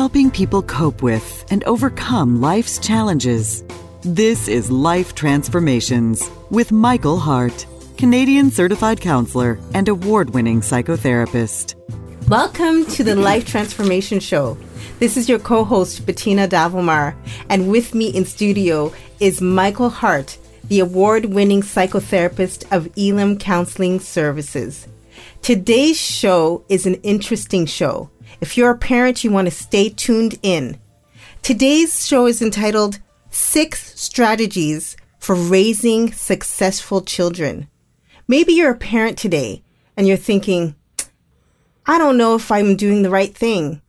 helping people cope with and overcome life's challenges. This is Life Transformations with Michael Hart, Canadian certified counselor and award winning psychotherapist. Welcome to the Life Transformation Show. This is your co host, Bettina Davomar, and with me in studio is Michael Hart, the award winning psychotherapist of Elim Counseling Services. Today's show is an interesting show. If you're a parent, you want to stay tuned in. Today's show is entitled Six Strategies for Raising Successful Children. Maybe you're a parent today and you're thinking, I don't know if I'm doing the right thing.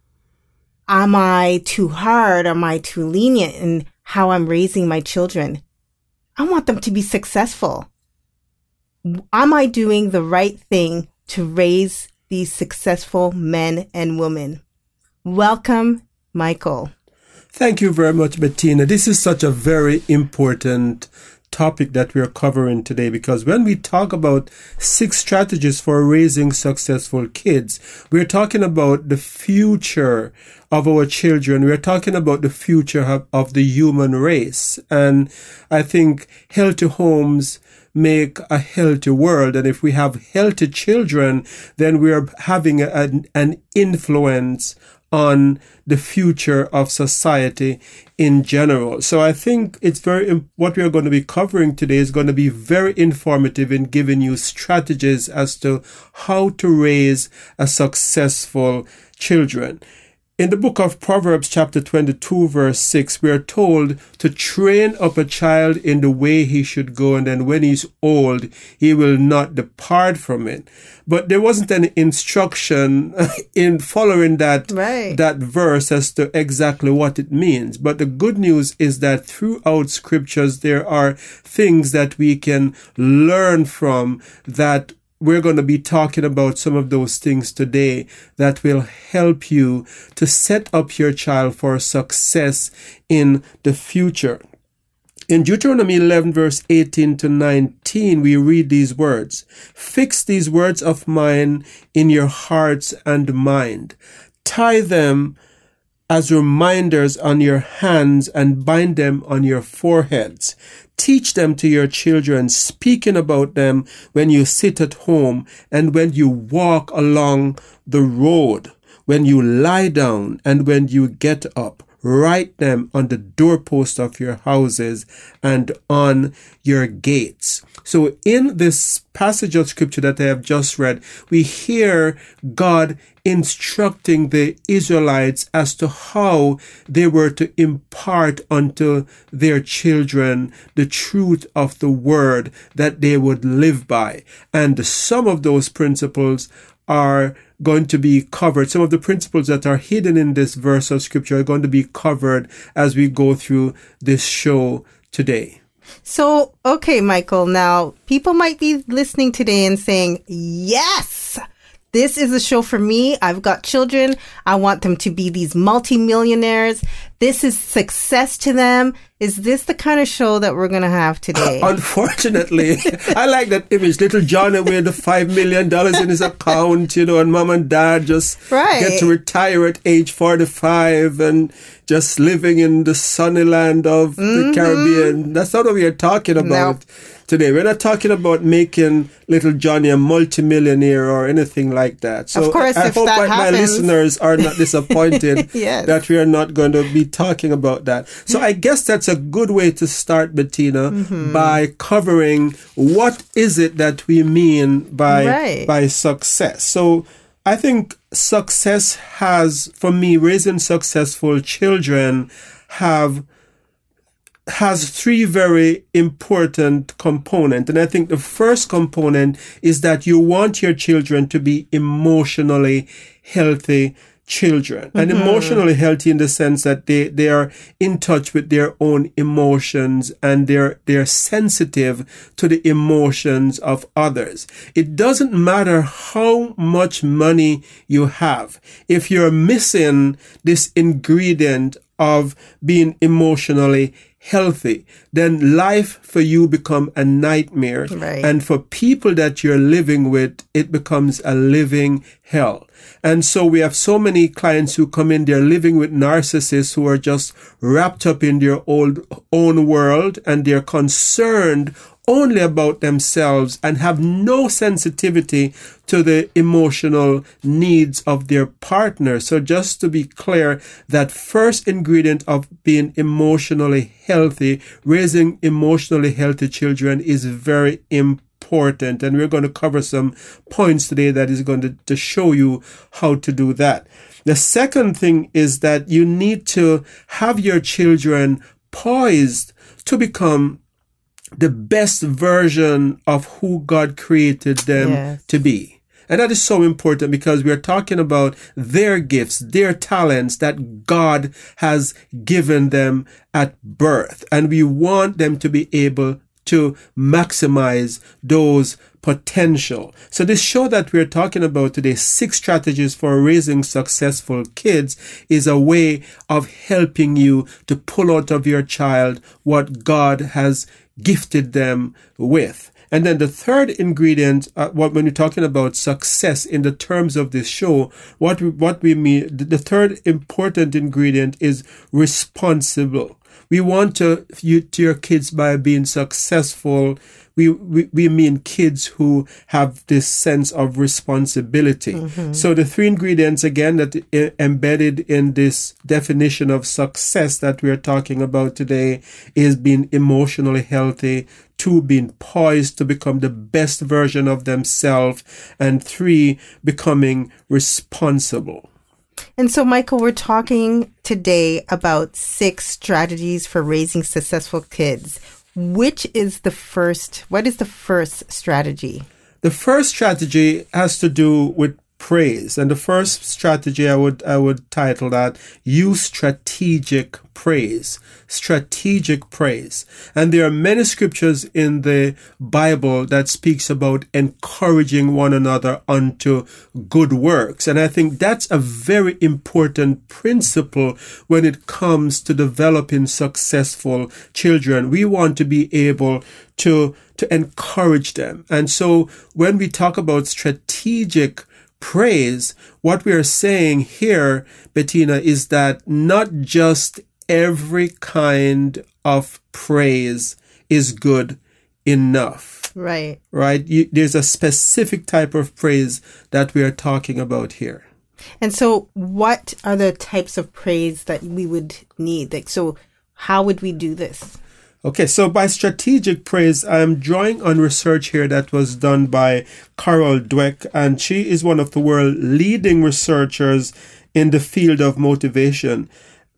Am I too hard? Am I too lenient in how I'm raising my children? I want them to be successful. Am I doing the right thing to raise these successful men and women? Welcome, Michael. Thank you very much, Bettina. This is such a very important topic that we are covering today because when we talk about six strategies for raising successful kids, we're talking about the future of our children. We're talking about the future of, the human race. And I think healthy homes make a healthy world. And if we have healthy children, then we are having a, an influence on the future of society in general. So I think it's very, what we are going to be covering today is going to be very informative in giving you strategies as to how to raise a successful children. In the book of Proverbs, chapter 22, verse 6, we are told to train up a child in the way he should go, and then when he's old, he will not depart from it. But there wasn't any instruction in following that, right. that verse as to exactly what it means. But the good news is that throughout scriptures, there are things that we can learn from that we're going to be talking about some of those things today that will help you to set up your child for success in the future. In Deuteronomy 11, verse 18 to 19, we read these words Fix these words of mine in your hearts and mind, tie them as reminders on your hands and bind them on your foreheads. Teach them to your children, speaking about them when you sit at home and when you walk along the road, when you lie down and when you get up. Write them on the doorpost of your houses and on your gates. So in this passage of scripture that I have just read, we hear God instructing the Israelites as to how they were to impart unto their children the truth of the word that they would live by. And some of those principles are going to be covered. Some of the principles that are hidden in this verse of scripture are going to be covered as we go through this show today. So, okay, Michael, now people might be listening today and saying, yes, this is a show for me. I've got children. I want them to be these multimillionaires. This is success to them. Is this the kind of show that we're going to have today? Unfortunately, I like that image. Little Johnny with the $5 million in his account, you know, and mom and dad just right. get to retire at age 45 and just living in the sunny land of mm-hmm. the Caribbean. That's not what we are talking about. Nope today. We're not talking about making little Johnny a multimillionaire or anything like that. So of course, I, I hope that my listeners are not disappointed yes. that we are not going to be talking about that. So I guess that's a good way to start, Bettina, mm-hmm. by covering what is it that we mean by right. by success. So I think success has, for me, raising successful children have has three very important components. And I think the first component is that you want your children to be emotionally healthy children mm-hmm. and emotionally healthy in the sense that they, they are in touch with their own emotions and they're, they're sensitive to the emotions of others. It doesn't matter how much money you have. If you're missing this ingredient of being emotionally healthy, then life for you become a nightmare. Right. And for people that you're living with, it becomes a living hell. And so we have so many clients who come in, they're living with narcissists who are just wrapped up in their old, own world and they're concerned only about themselves and have no sensitivity to the emotional needs of their partner. So just to be clear, that first ingredient of being emotionally healthy, raising emotionally healthy children is very important. And we're going to cover some points today that is going to, to show you how to do that. The second thing is that you need to have your children poised to become the best version of who God created them Yes. to be. And that is so important because we are talking about their gifts, their talents that God has given them at birth. And we want them to be able to maximize those potential. So this show that we're talking about today, six strategies for raising successful kids is a way of helping you to pull out of your child what God has gifted them with. And then the third ingredient, uh, what, when you're talking about success in the terms of this show, what we, what we mean, the, the third important ingredient is responsible. We want to, you, to your kids by being successful. We, we, we mean kids who have this sense of responsibility. Mm-hmm. So the three ingredients again that i- embedded in this definition of success that we're talking about today is being emotionally healthy, two, being poised to become the best version of themselves, and three, becoming responsible. And so, Michael, we're talking today about six strategies for raising successful kids. Which is the first? What is the first strategy? The first strategy has to do with praise. And the first strategy I would I would title that use strategic praise. Strategic praise. And there are many scriptures in the Bible that speaks about encouraging one another unto good works. And I think that's a very important principle when it comes to developing successful children. We want to be able to to encourage them. And so when we talk about strategic praise, what we are saying here, Bettina, is that not just every kind of praise is good enough, Right. right? You, there's a specific type of praise that we are talking about here. And so, what are the types of praise that we would need? Like, so how would we do this? Okay, so by strategic praise, I'm drawing on research here that was done by Carol Dweck, and she is one of the world leading researchers in the field of motivation.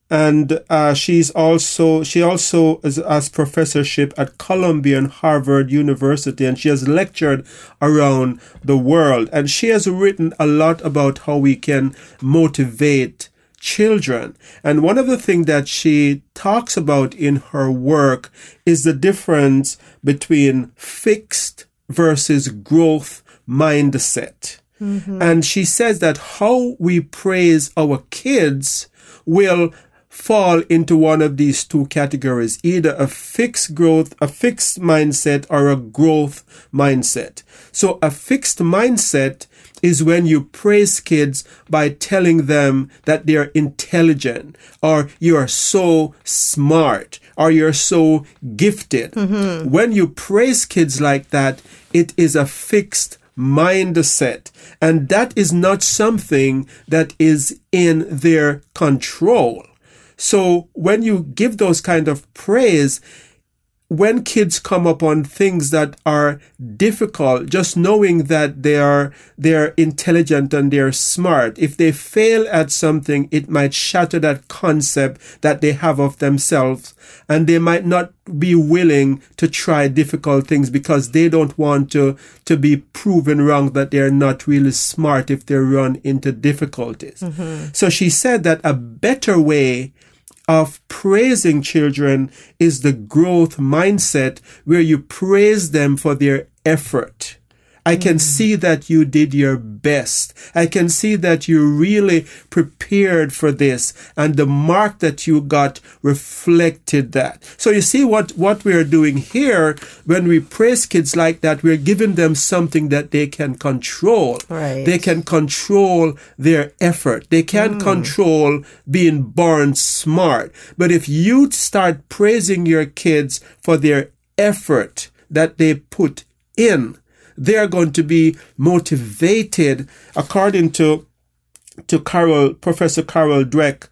And uh, she's also she also has professorship at Columbia and Harvard University, and she has lectured around the world. And she has written a lot about how we can motivate children. And one of the things that she talks about in her work is the difference between fixed versus growth mindset. Mm-hmm. And she says that how we praise our kids will fall into one of these two categories either a fixed growth a fixed mindset or a growth mindset so a fixed mindset is when you praise kids by telling them that they're intelligent or you're so smart or you're so gifted. Mm-hmm. When you praise kids like that it is a fixed mindset and that is not something that is in their control. So when you give those kind of praise, when kids come upon things that are difficult, just knowing that they are they're intelligent and they're smart, if they fail at something, it might shatter that concept that they have of themselves, and they might not be willing to try difficult things because they don't want to to be proven wrong that they're not really smart if they run into difficulties. Mm-hmm. So she said that a better way of praising children is the growth mindset where you praise them for their effort I can mm. see that you did your best. I can see that you really prepared for this and the mark that you got reflected that. So you see what, what we're doing here when we praise kids like that, we're giving them something that they can control. Right. They can control their effort. They can't mm. control being born smart. But if you start praising your kids for their effort that they put in, they are going to be motivated according to to Carol, Professor Carol Dweck,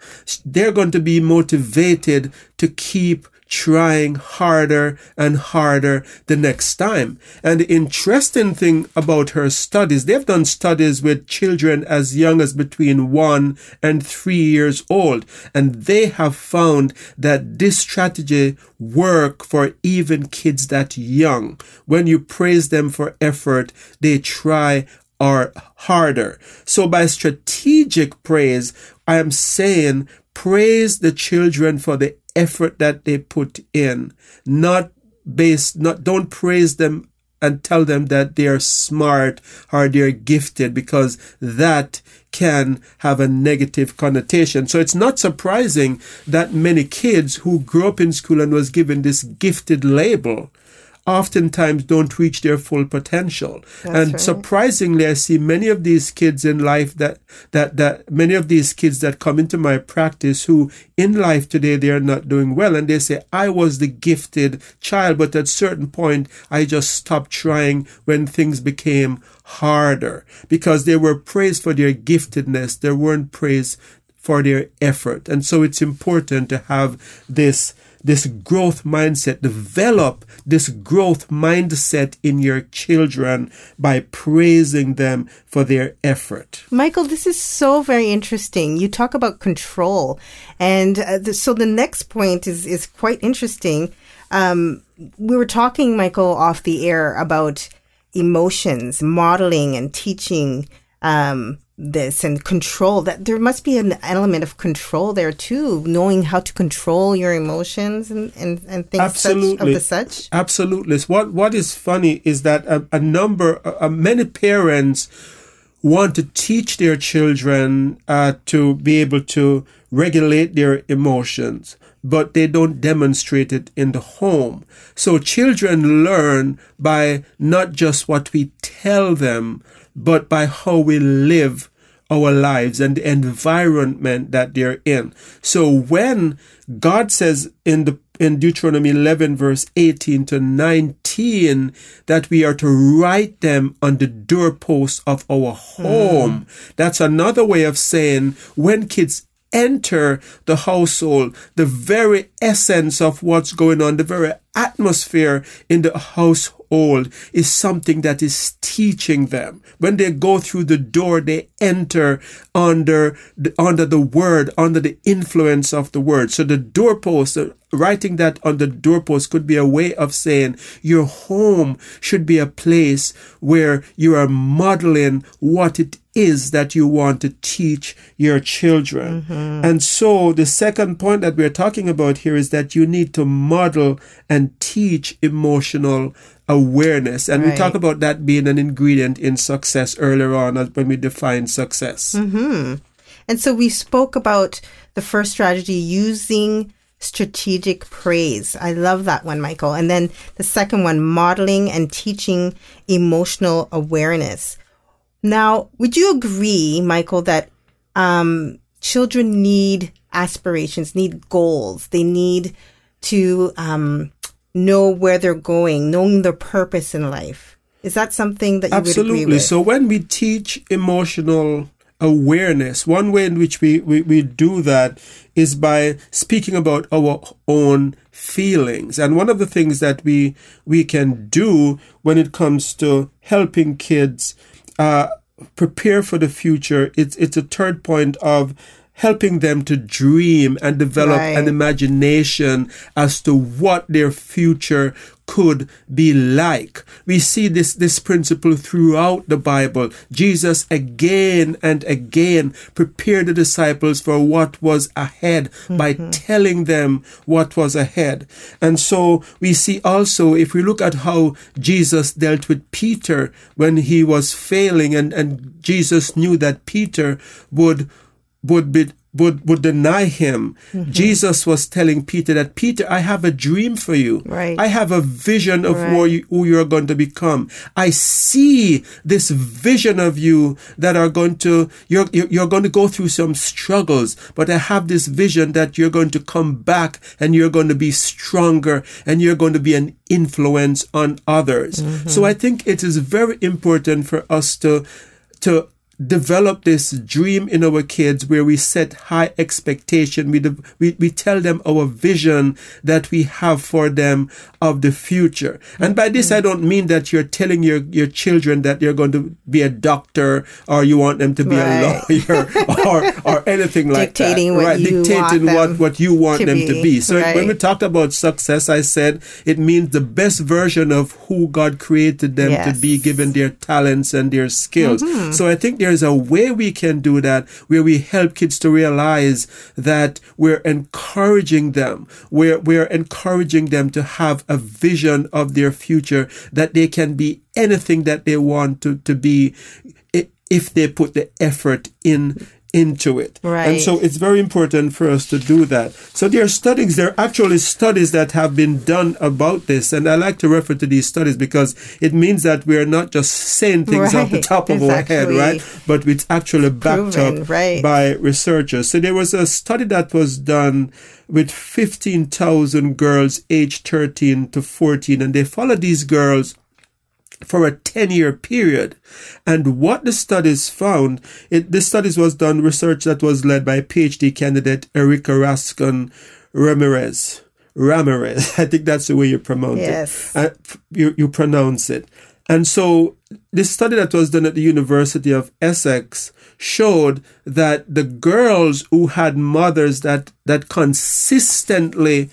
they're going to be motivated to keep trying harder and harder the next time. And the interesting thing about her studies, they've done studies with children as young as between one and three years old. And they have found that this strategy work for even kids that young. When you praise them for effort, they try are harder. So by strategic praise, I am saying praise the children for the effort that they put in, not based, not, don't praise them and tell them that they're smart or they're gifted because that can have a negative connotation. So it's not surprising that many kids who grew up in school and was given this gifted label oftentimes don't reach their full potential. That's and right. surprisingly, I see many of these kids in life that, that, that many of these kids that come into my practice who in life today they are not doing well. And they say, I was the gifted child, but at certain point, I just stopped trying when things became harder because they were praised for their giftedness. They weren't praised for their effort. And so it's important to have this this growth mindset, develop this growth mindset in your children by praising them for their effort. Michael, this is so very interesting. You talk about control, and uh, the, so the next point is is quite interesting. Um, we were talking, Michael, off the air about emotions, modeling, and teaching um, this and control. That there must be an element of control there too, knowing how to control your emotions and and, and things such, of the such. Absolutely. What What is funny is that a, a number, uh, many parents want to teach their children uh, to be able to regulate their emotions, but they don't demonstrate it in the home. So children learn by not just what we tell them, but by how we live our lives and the environment that they're in. So when God says in the in Deuteronomy 11 verse 18 to 19 that we are to write them on the doorposts of our mm. home. That's another way of saying when kids enter the household, the very essence of what's going on, the very atmosphere in the household is something that is teaching them. When they go through the door, they enter under the, under the word, under the influence of the word. So the doorpost, writing that on the doorpost could be a way of saying your home should be a place where you are modeling what it is that you want to teach your children. Mm-hmm. And so the second point that we're talking about here is that you need to model and teach emotional awareness. And we Right. talk about that being an ingredient in success earlier on uh, when we define success. Mm-hmm. And so we spoke about the first strategy using strategic praise. I love that one, Michael. And then the second one, modeling and teaching emotional awareness. Now, would you agree, Michael, that um, children need aspirations, need goals? They need to um, know where they're going, knowing their purpose in life. Is that something that you would agree Absolutely. So when we teach emotional awareness, one way in which we, we, we do that is by speaking about our own feelings. And one of the things that we we can do when it comes to helping kids uh, prepare for the future, it's it's a third point of helping them to dream and develop Right. an imagination as to what their future could be like. We see this, this principle throughout the Bible. Jesus again and again prepared the disciples for what was ahead mm-hmm. by telling them what was ahead. And so we see also, if we look at how Jesus dealt with Peter when he was failing and, and Jesus knew that Peter would would be would would deny him. Mm-hmm. Jesus was telling Peter that Peter, I have a dream for you. Right. I have a vision of Right. who you, who you're going to become. I see this vision of you that are going to you're you're you're going to go through some struggles, but I have this vision that you're going to come back and you're going to be stronger and you're going to be an influence on others. Mm-hmm. So I think it is very important for us to to develop this dream in our kids where we set high expectation we, de- we we tell them our vision that we have for them of the future and by this i don't mean that you're telling your your children that you're going to be a doctor or you want them to be Right. a lawyer or or anything like Dictating that what right dictating what what you want to them to be. be so when we talked about success i said it means the best version of who god created them to be given their talents and their skills. Mm-hmm. So I think there's a way we can do that where we help kids to realize that we're encouraging them. We're, we're encouraging them to have a vision of their future that they can be anything that they want to, to be if they put the effort in into it. And so it's very important for us to do that. So there are studies, there are actually studies that have been done about this. And I like to refer to these studies because it means that we are not just saying things off the top of It's our head, right? But it's actually backed proven, up right. by researchers. So there was a study that was done with 15,000 girls aged 13 to 14 and they followed these girls for a 10 year period. And what the studies found, it, the studies was done research that was led by PhD candidate Erika Rascon Ramirez. Ramirez. I think that's the way you pronounce Yes. it. Uh, you, you pronounce it. And so the study that was done at the University of Essex showed that the girls who had mothers that, that consistently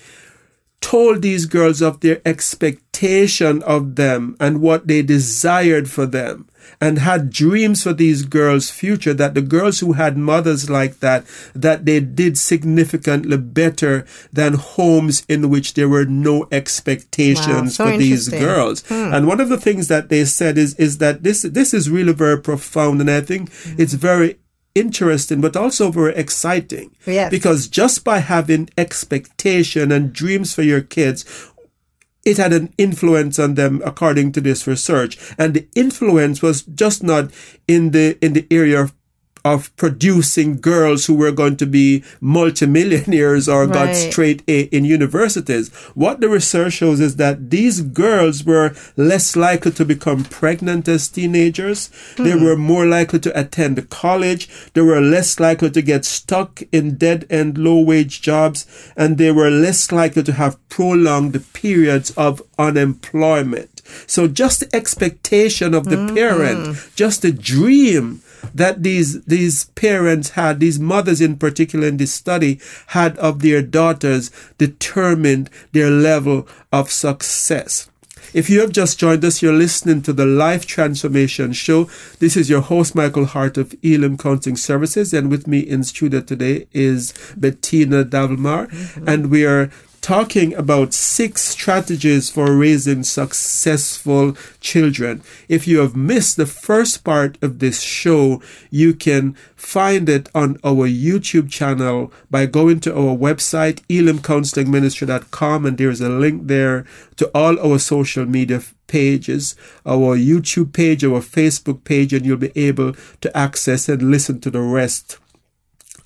told these girls of their expectation of them and what they desired for them and had dreams for these girls future that the girls who had mothers like that that they did significantly better than homes in which there were no expectations Wow, so for these girls. Hmm. And one of the things that they said is is that this this is really very profound and i think hmm. it's very interesting but also very exciting Yes. because just by having expectation and dreams for your kids it had an influence on them according to this research and the influence was just not in the in the area of of producing girls who were going to be multimillionaires or got straight A in universities. What the research shows is that these girls were less likely to become pregnant as teenagers. They hmm. were more likely to attend college. They were less likely to get stuck in dead end low wage jobs and they were less likely to have prolonged periods of unemployment. So just the expectation of the mm-hmm. parent, just the dream that these these parents had, these mothers in particular in this study had of their daughters determined their level of success. If you have just joined us, you're listening to the Life Transformation Show. This is your host, Michael Hart of Elim Counseling Services, and with me in studio today is Bettina Davelmar, mm-hmm. and we are talking about six strategies for raising successful children. If you have missed the first part of this show, you can find it on our YouTube channel by going to our website, elimcounselingministry.com, and there's a link there to all our social media pages, our YouTube page, our Facebook page, and you'll be able to access and listen to the rest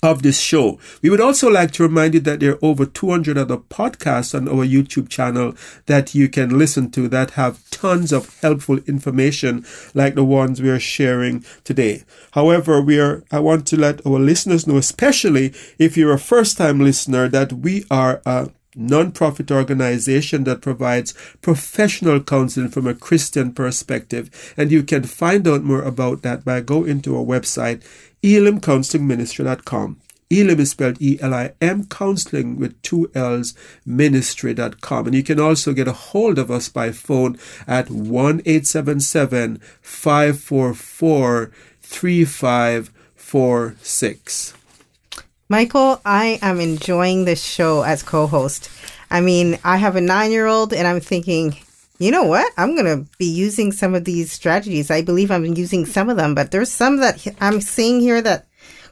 of this show. We would also like to remind you that there are over 200 other podcasts on our YouTube channel that you can listen to that have tons of helpful information like the ones we are sharing today. However, we are, I want to let our listeners know, especially if you're a first time listener, that we are a non-profit organization that provides professional counseling from a Christian perspective. And you can find out more about that by going to our website, elimcounselingministry.com Elim is spelled E-L-I-M, counseling with two L's, ministry.com. And you can also get a hold of us by phone at 1-877-544-3546. Michael, I am enjoying this show as co-host. I mean, I have a nine-year-old and I'm thinking, you know what? I'm going to be using some of these strategies. I believe I'm using some of them, but there's some that I'm seeing here that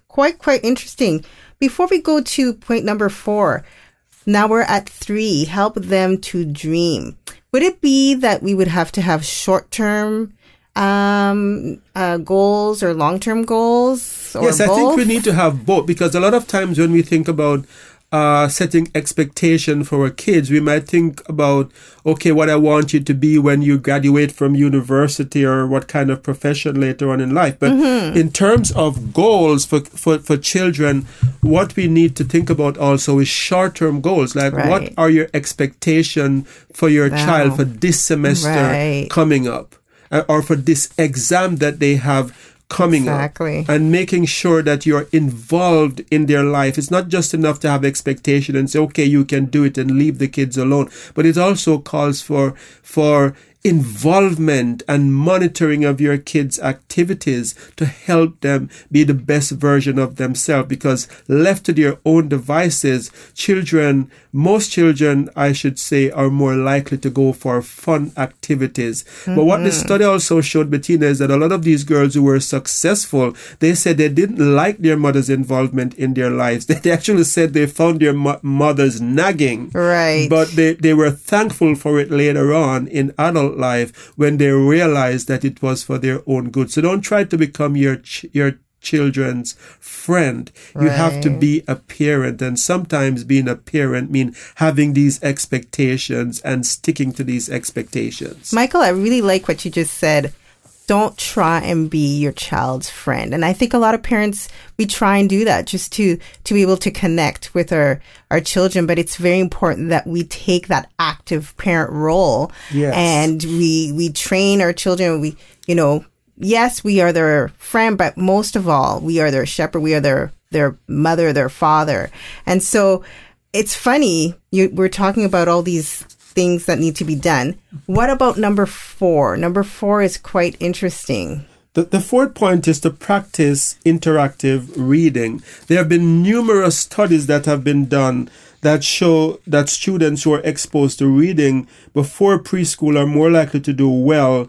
quite, quite interesting. Before we go to point number four, now we're at three, help them to dream. Would it be that we would have to have short term um, uh, goals or long term goals? yes, both? I think we need to have both because a lot of times when we think about uh, setting expectation for our kids, we might think about, okay, what I want you to be when you graduate from university or what kind of profession later on in life. But mm-hmm. in terms of goals for, for, for children, what we need to think about also is short term goals. Like, right. what are your expectation for your wow. child for this semester right. coming up? Uh, or for this exam that they have coming exactly. up and making sure that you're involved in their life. It's not just enough to have expectation and say, okay, you can do it and leave the kids alone, but it also calls for, for involvement and monitoring of your kids' activities to help them be the best version of themselves because left to their own devices, children, most children, I should say, are more likely to go for fun activities. Mm-hmm. But what the mm-hmm. study also showed, Bettina, is that a lot of these girls who were successful, they said they didn't like their mother's involvement in their lives. They actually said they found their mo- mothers nagging. Right. But they, they were thankful for it later on in adult life when they realized that it was for their own good. So don't try to become your ch- your children's friend. Right. You have to be a parent and sometimes being a parent mean having these expectations and sticking to these expectations. Michael, I really like what you just said. Don't try and be your child's friend. And I think a lot of parents we try and do that just to to be able to connect with our our children, but it's very important that we take that active parent role yes. and we we train our children, we you know, yes, we are their friend, but most of all, we are their shepherd. We are their, their mother, their father. And so it's funny. You, we're talking about all these things that need to be done. What about number four? Number four is quite interesting. The, the fourth point is to practice interactive reading. There have been numerous studies that have been done that show that students who are exposed to reading before preschool are more likely to do well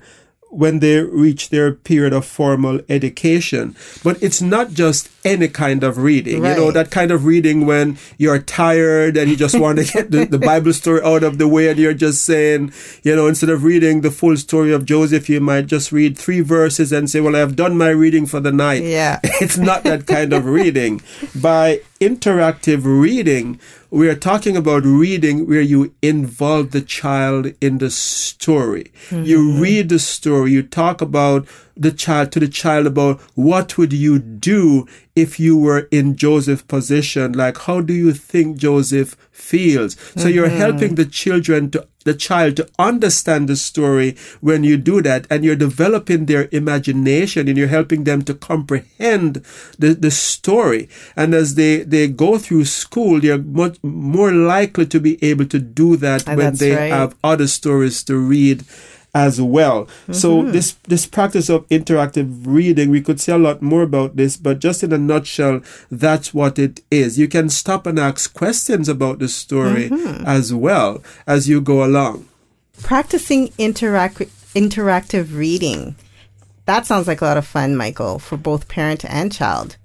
when they reach their period of formal education. But it's not just any kind of reading. Right. You know, that kind of reading when you're tired and you just want to get the, the, Bible story out of the way and you're just saying, you know, instead of reading the full story of Joseph, you might just read three verses and say, well, I've done my reading for the night. Yeah. it's not that kind of reading. By interactive reading, we are talking about reading where you involve the child in the story. Mm-hmm. You read the story, you talk about the child to the child about what would you do if you were in Joseph's position? Like, how do you think Joseph feels? So mm-hmm. you're helping the children to the child to understand the story when you do that and you're developing their imagination and you're helping them to comprehend the, the story. And as they, they go through school, they're much more likely to be able to do that and when they right. have other stories to read as well. Mm-hmm. So this this practice of interactive reading, we could say a lot more about this, but just in a nutshell, that's what it is. You can stop and ask questions about the story mm-hmm. as well as you go along. Practicing interact interactive reading. That sounds like a lot of fun, Michael, for both parent and child.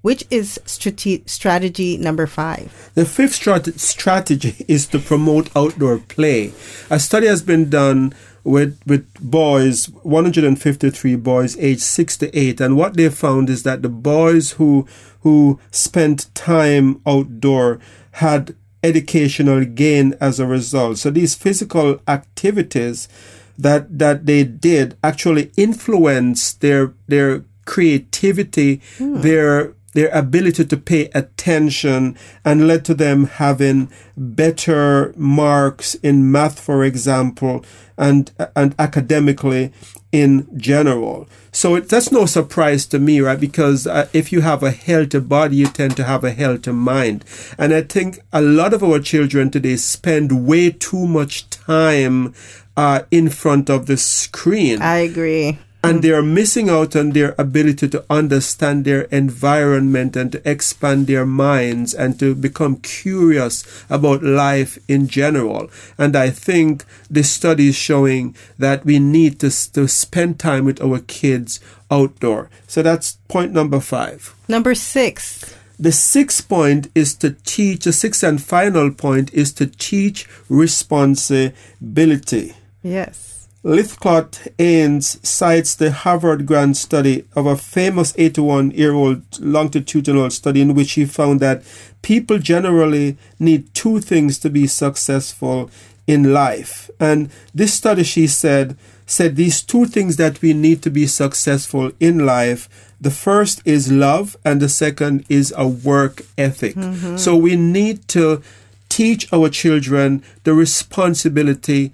Which is strate- strategy number five? The fifth strat- strategy is to promote outdoor play. A study has been done with with boys 153 boys aged 6 to 8 and what they found is that the boys who who spent time outdoor had educational gain as a result so these physical activities that that they did actually influenced their their creativity hmm. their their ability to pay attention and led to them having better marks in math, for example, and, and academically in general. So it, that's no surprise to me, right? Because uh, if you have a healthy body, you tend to have a healthy mind. And I think a lot of our children today spend way too much time uh, in front of the screen. I agree and they are missing out on their ability to understand their environment and to expand their minds and to become curious about life in general. And I think the study is showing that we need to, to spend time with our kids outdoor. So that's point number five. Number six. The sixth point is to teach, the sixth and final point is to teach responsibility. Yes. Lythcott Ains cites the Harvard Grant study of a famous 81 year old longitudinal study in which he found that people generally need two things to be successful in life. And this study, she said, said these two things that we need to be successful in life. The first is love, and the second is a work ethic. Mm-hmm. So we need to teach our children the responsibility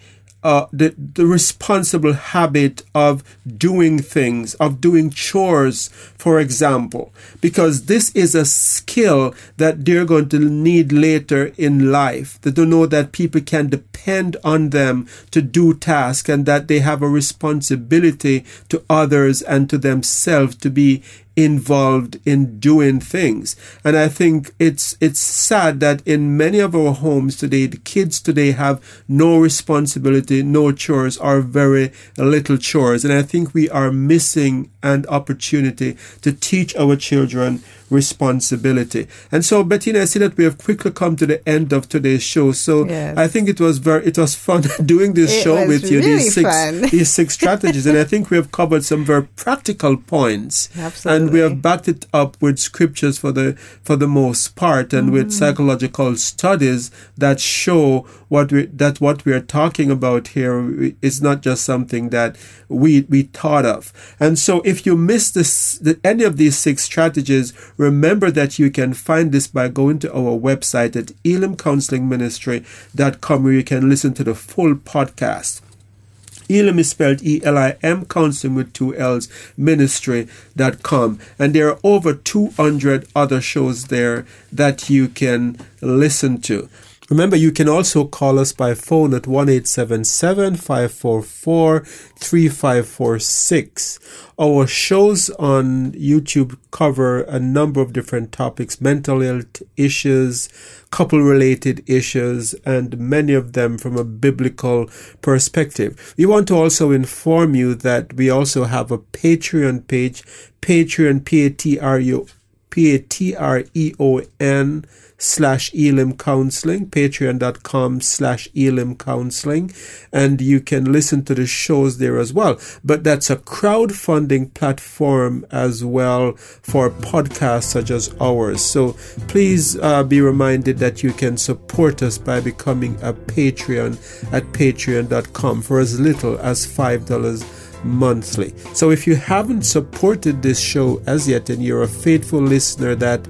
uh, the, the responsible habit of doing things, of doing chores, for example, because this is a skill that they're going to need later in life. They don't know that people can depend on them to do tasks and that they have a responsibility to others and to themselves to be involved in doing things. And I think it's it's sad that in many of our homes today, the kids today have no responsibility, no chores, or very little chores. And I think we are missing an opportunity to teach our children responsibility. And so, Bettina, I see that we have quickly come to the end of today's show. So yes. I think it was very, it was fun doing this it show with you. Really these six, these six strategies, and I think we have covered some very practical points. Absolutely. And we have backed it up with scriptures for the for the most part, and mm-hmm. with psychological studies that show what we that what we are talking about here is not just something that we we thought of. And so, if you miss this, the, any of these six strategies, remember that you can find this by going to our website at elimcounselingministry.com, where you can listen to the full podcast. Elim is spelled E L I M, counseling with two L's, ministry.com. And there are over 200 other shows there that you can listen to. Remember, you can also call us by phone at 1 544 3546. Our shows on YouTube cover a number of different topics mental health issues, couple related issues, and many of them from a biblical perspective. We want to also inform you that we also have a Patreon page, Patreon, P A T R E O N slash Elim Counseling, patreon.com slash Elim Counseling, and you can listen to the shows there as well. But that's a crowdfunding platform as well for podcasts such as ours. So please uh, be reminded that you can support us by becoming a Patreon at patreon.com for as little as $5 monthly. So if you haven't supported this show as yet and you're a faithful listener that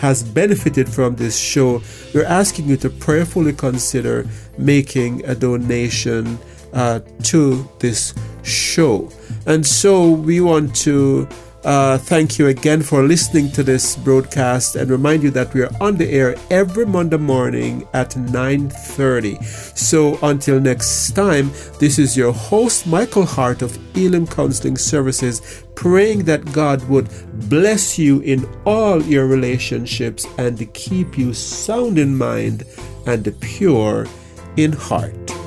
has benefited from this show, we're asking you to prayerfully consider making a donation uh, to this show. And so we want to uh, thank you again for listening to this broadcast and remind you that we are on the air every Monday morning at 9.30. So until next time, this is your host, Michael Hart of Elim Counseling Services, praying that God would bless you in all your relationships and keep you sound in mind and pure in heart.